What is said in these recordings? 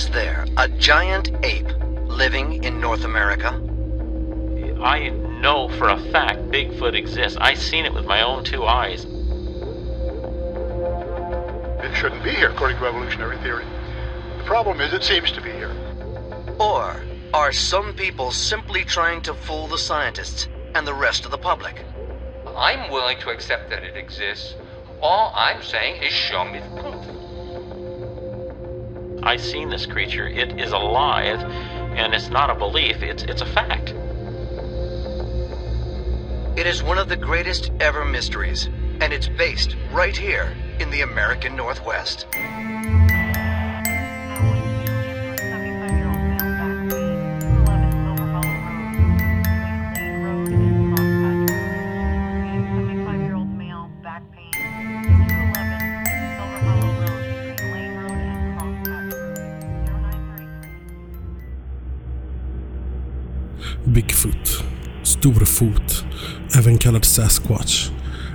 Is there a giant ape living in North America? I know for a fact Bigfoot exists. I've seen it with my own two eyes. It shouldn't be here, according to evolutionary theory. The problem is it seems to be here. Or are some people simply trying to fool the scientists and the rest of the public? I'm willing to accept that it exists. All I'm saying is show me the proof. I've seen this creature. It is alive, and it's not a belief, it's, it's a fact. It is one of the greatest ever mysteries, and it's based right here in the American Northwest. Bigfoot, Storfot, även kallad Sasquatch,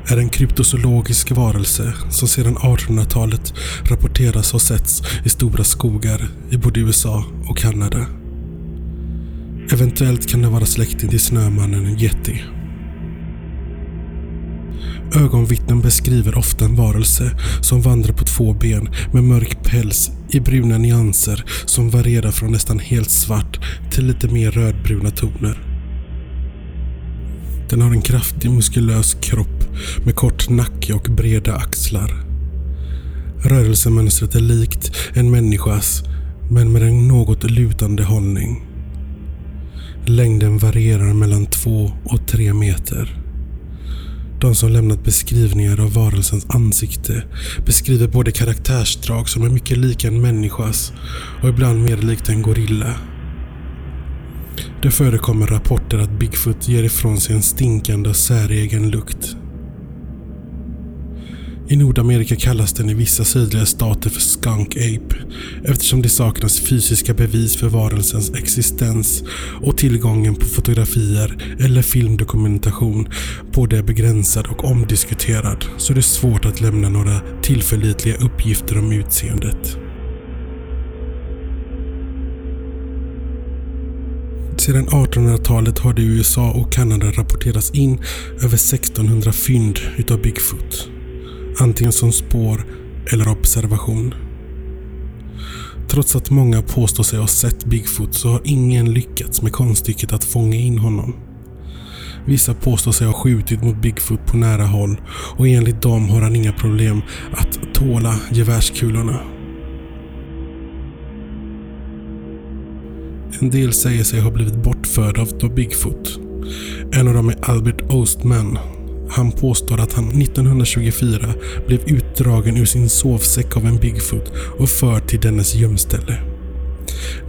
är en kryptozoologisk varelse som sedan 1800-talet rapporteras ha setts i stora skogar i både USA och Kanada. Eventuellt kan det vara släkting till snömannen Yeti. Ögonvittnen beskriver ofta en varelse som vandrar på två ben med mörk päls i bruna nyanser som varierar från nästan helt svart till lite mer rödbruna toner. Den har en kraftig muskulös kropp med kort nacke och breda axlar. Rörelsemönstret är likt en människas men med en något lutande hållning. Längden varierar mellan två och tre meter. De som lämnat beskrivningar av varelsens ansikte beskriver både karaktärsdrag som är mycket lika en människas och ibland mer likt en gorilla. Det förekommer rapporter att Bigfoot ger ifrån sig en stinkande och säregen lukt. I Nordamerika kallas den i vissa sydliga stater för skunk ape eftersom det saknas fysiska bevis för varelsens existens och tillgången på fotografier eller filmdokumentation både är begränsad och omdiskuterad så det är svårt att lämna några tillförlitliga uppgifter om utseendet. Sedan 1800-talet har det i USA och Kanada rapporterats in över 1600 fynd utav Bigfoot. Antingen som spår eller observation. Trots att många påstår sig ha sett Bigfoot så har ingen lyckats med konststycket att fånga in honom. Vissa påstår sig ha skjutit mot Bigfoot på nära håll och enligt dem har han inga problem att tåla gevärskulorna. En del säger sig ha blivit bortförda av Bigfoot. En av dem är Albert Ostman. Han påstår att han 1924 blev utdragen ur sin sovsäck av en Bigfoot och förd till dennes gömställe.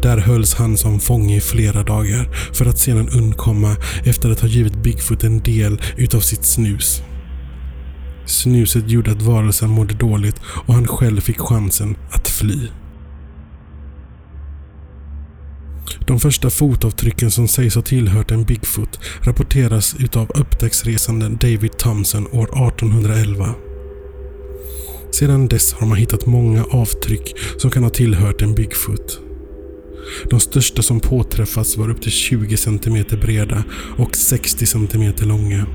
Där hölls han som fånge i flera dagar för att sedan undkomma efter att ha givit Bigfoot en del utav sitt snus. Snuset gjorde att varelsen mådde dåligt och han själv fick chansen att fly. De första fotavtrycken som sägs ha tillhört en Bigfoot rapporteras utav upptäcktsresanden David Thompson år 1811. Sedan dess har man hittat många avtryck som kan ha tillhört en Bigfoot. De största som påträffats var upp till 20 cm breda och 60 cm långa.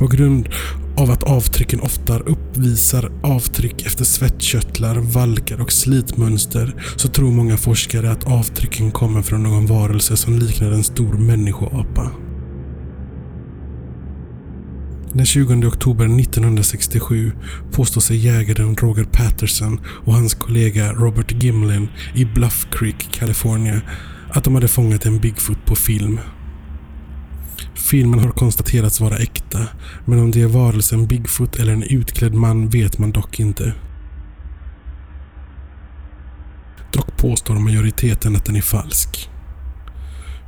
På grund av att avtrycken ofta uppvisar avtryck efter svettkörtlar, valkar och slitmönster så tror många forskare att avtrycken kommer från någon varelse som liknar en stor människoapa. Den 20 oktober 1967 påstår sig jägaren Roger Patterson och hans kollega Robert Gimlin i Bluff Creek, Kalifornien att de hade fångat en Bigfoot på film. Filmen har konstaterats vara äkta, men om det är varelsen Bigfoot eller en utklädd man vet man dock inte. Dock påstår majoriteten att den är falsk.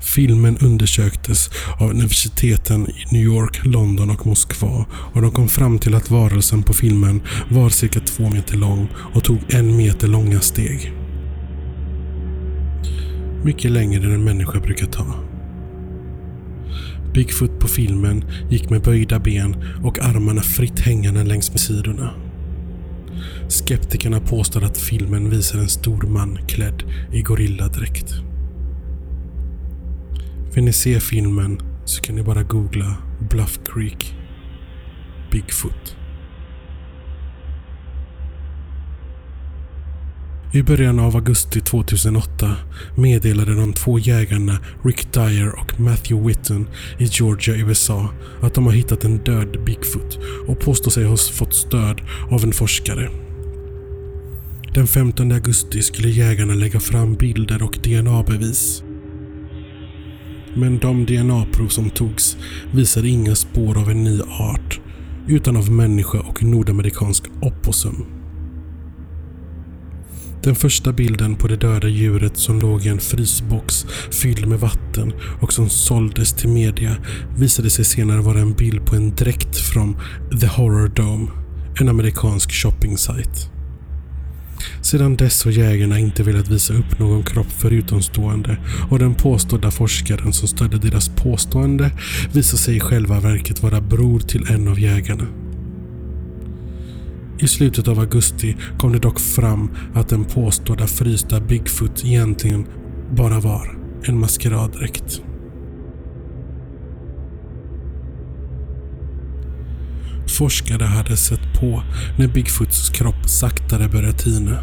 Filmen undersöktes av universiteten i New York, London och Moskva och de kom fram till att varelsen på filmen var cirka två meter lång och tog en meter långa steg. Mycket längre än en människa brukar ta. Bigfoot på filmen gick med böjda ben och armarna fritt hängande längs med sidorna. Skeptikerna påstår att filmen visar en stor man klädd i gorilladräkt. Vill ni se filmen så kan ni bara googla Bluff Creek Bigfoot. I början av augusti 2008 meddelade de två jägarna Rick Dyer och Matthew Whitten i Georgia, USA att de har hittat en död Bigfoot och påstår sig ha fått stöd av en forskare. Den 15 augusti skulle jägarna lägga fram bilder och DNA-bevis. Men de DNA-prov som togs visade inga spår av en ny art utan av människa och nordamerikansk opossum. Den första bilden på det döda djuret som låg i en frysbox fylld med vatten och som såldes till media visade sig senare vara en bild på en dräkt från The Horror Dome, en amerikansk shopping-site. Sedan dess har jägarna inte velat visa upp någon kropp för utomstående och den påstådda forskaren som stödde deras påstående visar sig i själva verket vara bror till en av jägarna. I slutet av augusti kom det dock fram att den påstådda frysta Bigfoot egentligen bara var en maskeraddräkt. Forskare hade sett på när Bigfoots kropp saktare började tina.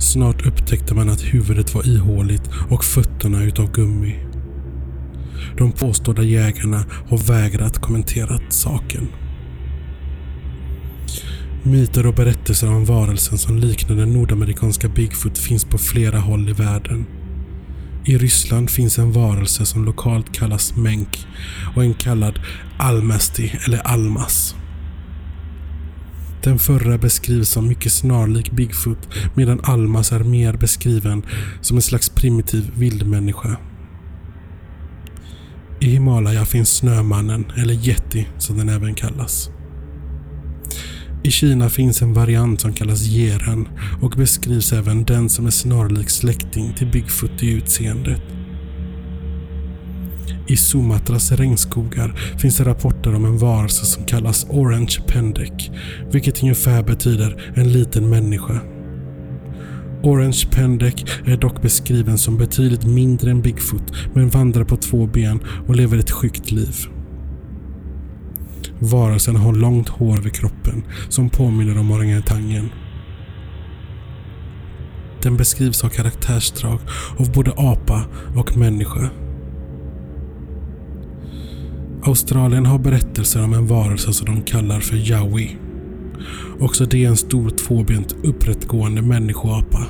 Snart upptäckte man att huvudet var ihåligt och fötterna utav gummi. De påstådda jägarna har vägrat kommentera saken. Myter och berättelser om varelsen som liknar den nordamerikanska Bigfoot finns på flera håll i världen. I Ryssland finns en varelse som lokalt kallas Menk och en kallad Almasti eller Almas. Den förra beskrivs som mycket snarlik Bigfoot medan Almas är mer beskriven som en slags primitiv vildmänniska. I Himalaya finns Snömannen, eller Yeti som den även kallas. I Kina finns en variant som kallas Jeren och beskrivs även den som är snarlik släkting till Bigfoot i utseendet. I Sumatras regnskogar finns det rapporter om en varelse som kallas Orange Pendek, vilket ungefär betyder en liten människa. Orange Pendek är dock beskriven som betydligt mindre än Bigfoot men vandrar på två ben och lever ett skyggt liv. Varelsen har långt hår vid kroppen som påminner om orangutangen. Den beskrivs ha karaktärsdrag av både apa och människa. Australien har berättelser om en varelse som de kallar för Yowie. Också det är en stor tvåbent upprättgående människoapa.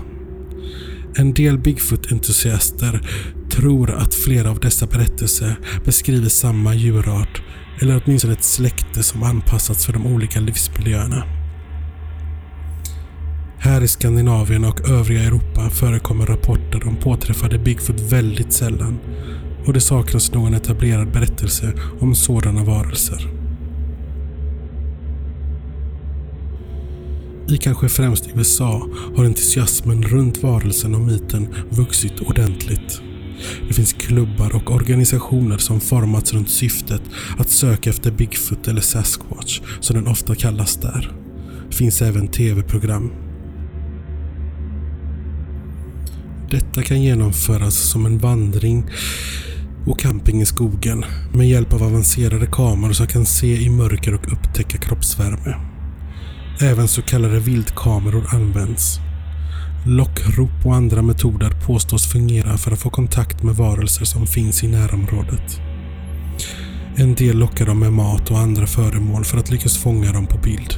En del Bigfoot-entusiaster tror att flera av dessa berättelser beskriver samma djurart eller åtminstone ett släkte som anpassats för de olika livsmiljöerna. Här i Skandinavien och övriga Europa förekommer rapporter om påträffade Bigfoot väldigt sällan och det saknas någon etablerad berättelse om sådana varelser. I kanske främst USA har entusiasmen runt varelsen och myten vuxit ordentligt. Det finns klubbar och organisationer som formats runt syftet att söka efter Bigfoot eller Sasquatch, som den ofta kallas där. Det finns även tv-program. Detta kan genomföras som en vandring och camping i skogen med hjälp av avancerade kameror som kan se i mörker och upptäcka kroppsvärme. Även så kallade vildkameror används. Lockrop och andra metoder påstås fungera för att få kontakt med varelser som finns i närområdet. En del lockar dem med mat och andra föremål för att lyckas fånga dem på bild.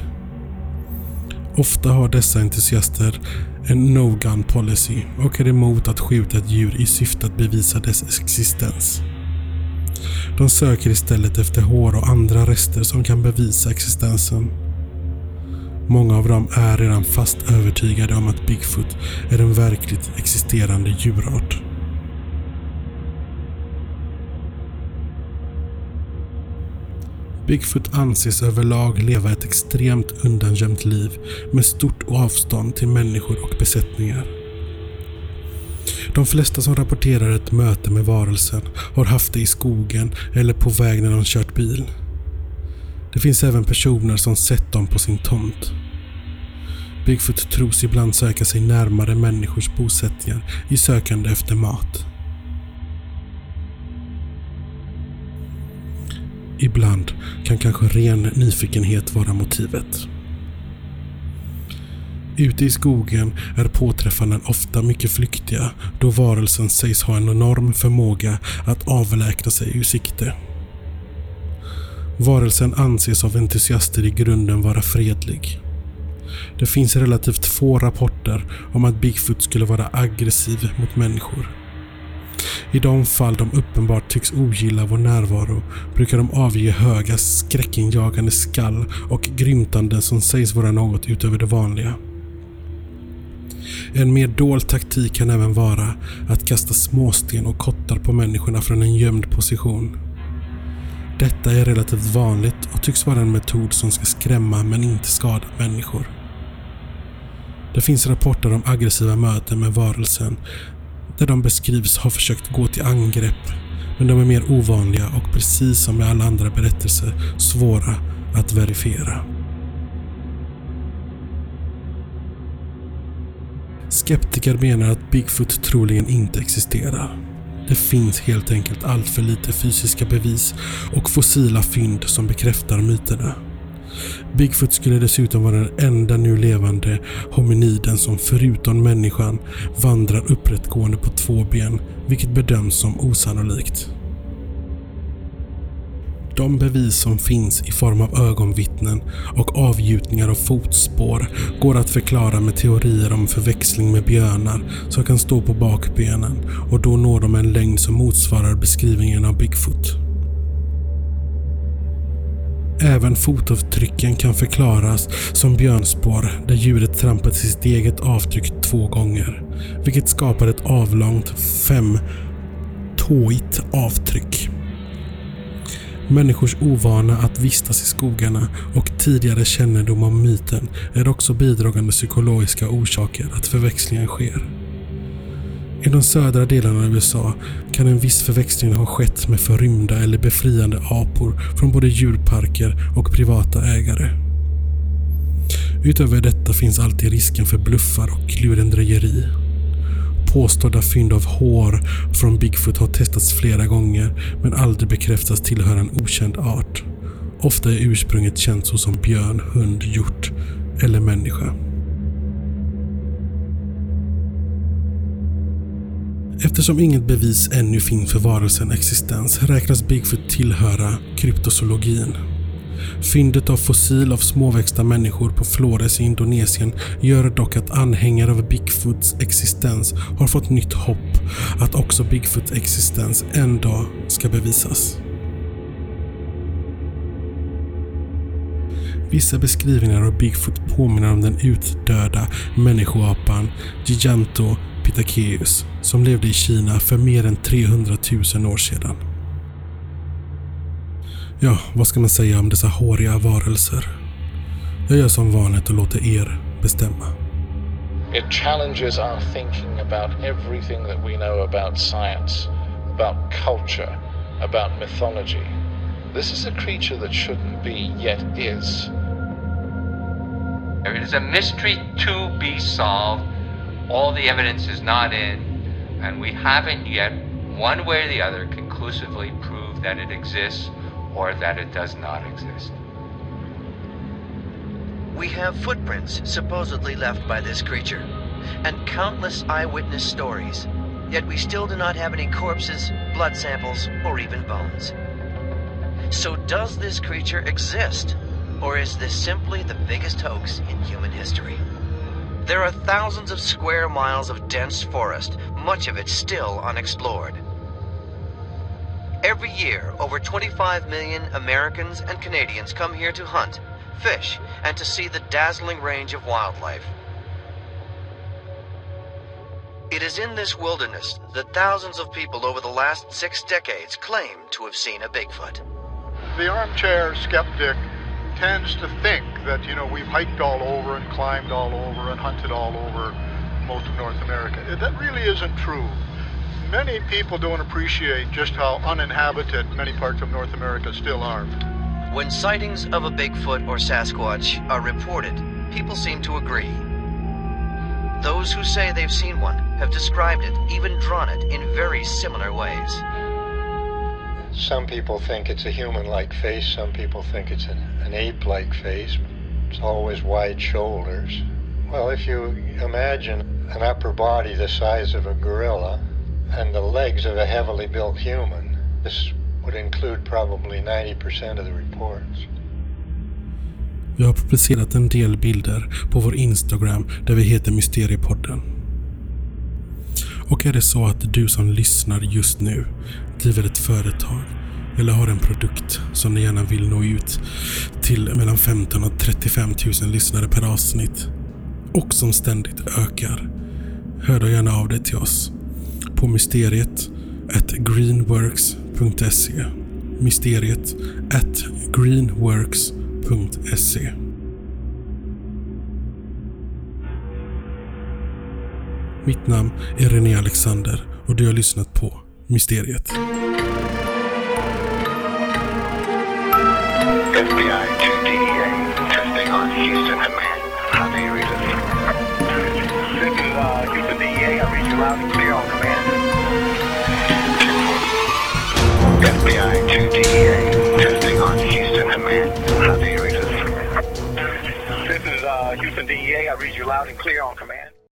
Ofta har dessa entusiaster en no-gun policy och är emot att skjuta ett djur i syfte att bevisa dess existens. De söker istället efter hår och andra rester som kan bevisa existensen. Många av dem är redan fast övertygade om att Bigfoot är en verkligt existerande djurart. Bigfoot anses överlag leva ett extremt undangömt liv med stort avstånd till människor och besättningar. De flesta som rapporterar ett möte med varelsen har haft det i skogen eller på väg när de kört bil. Det finns även personer som sett dem på sin tomt. Bigfoot tros ibland söka sig närmare människors bosättningar i sökande efter mat. Ibland kan kanske ren nyfikenhet vara motivet. Ute i skogen är påträffanden ofta mycket flyktiga då varelsen sägs ha en enorm förmåga att avlägsna sig ur sikte. Varelsen anses av entusiaster i grunden vara fredlig. Det finns relativt få rapporter om att Bigfoot skulle vara aggressiv mot människor. I de fall de uppenbart tycks ogilla vår närvaro brukar de avge höga skräckinjagande skall och grymtanden som sägs vara något utöver det vanliga. En mer dold taktik kan även vara att kasta småsten och kottar på människorna från en gömd position. Detta är relativt vanligt och tycks vara en metod som ska skrämma men inte skada människor. Det finns rapporter om aggressiva möten med varelsen där de beskrivs ha försökt gå till angrepp men de är mer ovanliga och precis som med alla andra berättelser svåra att verifiera. Skeptiker menar att Bigfoot troligen inte existerar. Det finns helt enkelt allt för lite fysiska bevis och fossila fynd som bekräftar myterna. Bigfoot skulle dessutom vara den enda nu levande hominiden som förutom människan vandrar upprättgående på två ben, vilket bedöms som osannolikt. De bevis som finns i form av ögonvittnen och avgjutningar av fotspår går att förklara med teorier om förväxling med björnar som kan stå på bakbenen och då når de en längd som motsvarar beskrivningen av Bigfoot. Även fotavtrycken kan förklaras som björnspår där djuret trampat sitt eget avtryck två gånger, vilket skapar ett avlångt fem-tåigt avtryck. Människors ovana att vistas i skogarna och tidigare kännedom om myten är också bidragande psykologiska orsaker att förväxlingen sker. I de södra delarna av USA kan en viss förväxling ha skett med förrymda eller befriande apor från både djurparker och privata ägare. Utöver detta finns alltid risken för bluffar och lurendrejeri. Påstådda fynd av hår från Bigfoot har testats flera gånger men aldrig bekräftats tillhöra en okänd art. Ofta är ursprunget känt såsom björn, hund, hjort eller människa. Eftersom inget bevis ännu finns för varelsens existens räknas Bigfoot tillhöra kryptozoologin. Fyndet av fossil av småväxta människor på Flores i Indonesien gör dock att anhängare av Bigfoots existens har fått nytt hopp att också Bigfoots existens en dag ska bevisas. Vissa beskrivningar av Bigfoot påminner om den utdöda människoapan Giganto Pitaceus som levde i Kina för mer än 300 000 år sedan. Ja, vad ska man säga om dessa håriga varelser? Jag gör som vanligt och låter er bestämma. It challenges our thinking about everything that we know about science, about culture, about mythology. This is a creature that shouldn't be, yet is. It is a mystery to be solved. All the evidence is not in, and we haven't yet, one way or the other, conclusively proved that it exists or that it does not exist. We have footprints supposedly left by this creature, and countless eyewitness stories. Yet we still do not have any corpses, blood samples, or even bones. So does this creature exist? Or is this simply the biggest hoax in human history? There are thousands of square miles of dense forest, much of it still unexplored. Every year, over 25 million Americans and Canadians come here to hunt, fish, and to see the dazzling range of wildlife. It is in this wilderness that thousands of people over the last six decades claim to have seen a Bigfoot. The armchair skeptic tends to think that, you know, we've hiked all over and climbed all over and hunted all over most of North America. That really isn't true. Many people don't appreciate just how uninhabited many parts of North America still are. When sightings of a Bigfoot or Sasquatch are reported, people seem to agree. Those who say they've seen one have described it, even drawn it, in very similar ways. Some people think it's a human like face, some people think it's an, an ape like face. It's always wide shoulders. Well, if you imagine an upper body the size of a gorilla and the legs of a heavily built human, this would include probably 90% of the reports. Vi har publicerat en del bilder på vår Instagram där vi heter Mysteriepodden. Och är det så att du som lyssnar just nu driver ett företag eller har en produkt som ni gärna vill nå ut till mellan 15 och 35 000 lyssnare per avsnitt och som ständigt ökar. Hör då gärna av dig till oss på mysteriet at greenworks.se Mysteriet at greenworks.se Mitt namn är René Alexander och du har lyssnat på Mysteriet. FBI to DEA, testing on Houston command. How do you read it? This is uh, Houston DEA. I read you loud and clear FBI to DEA, testing on Houston command. How do you read? This is uh, Houston DEA. I read you loud and clear on command.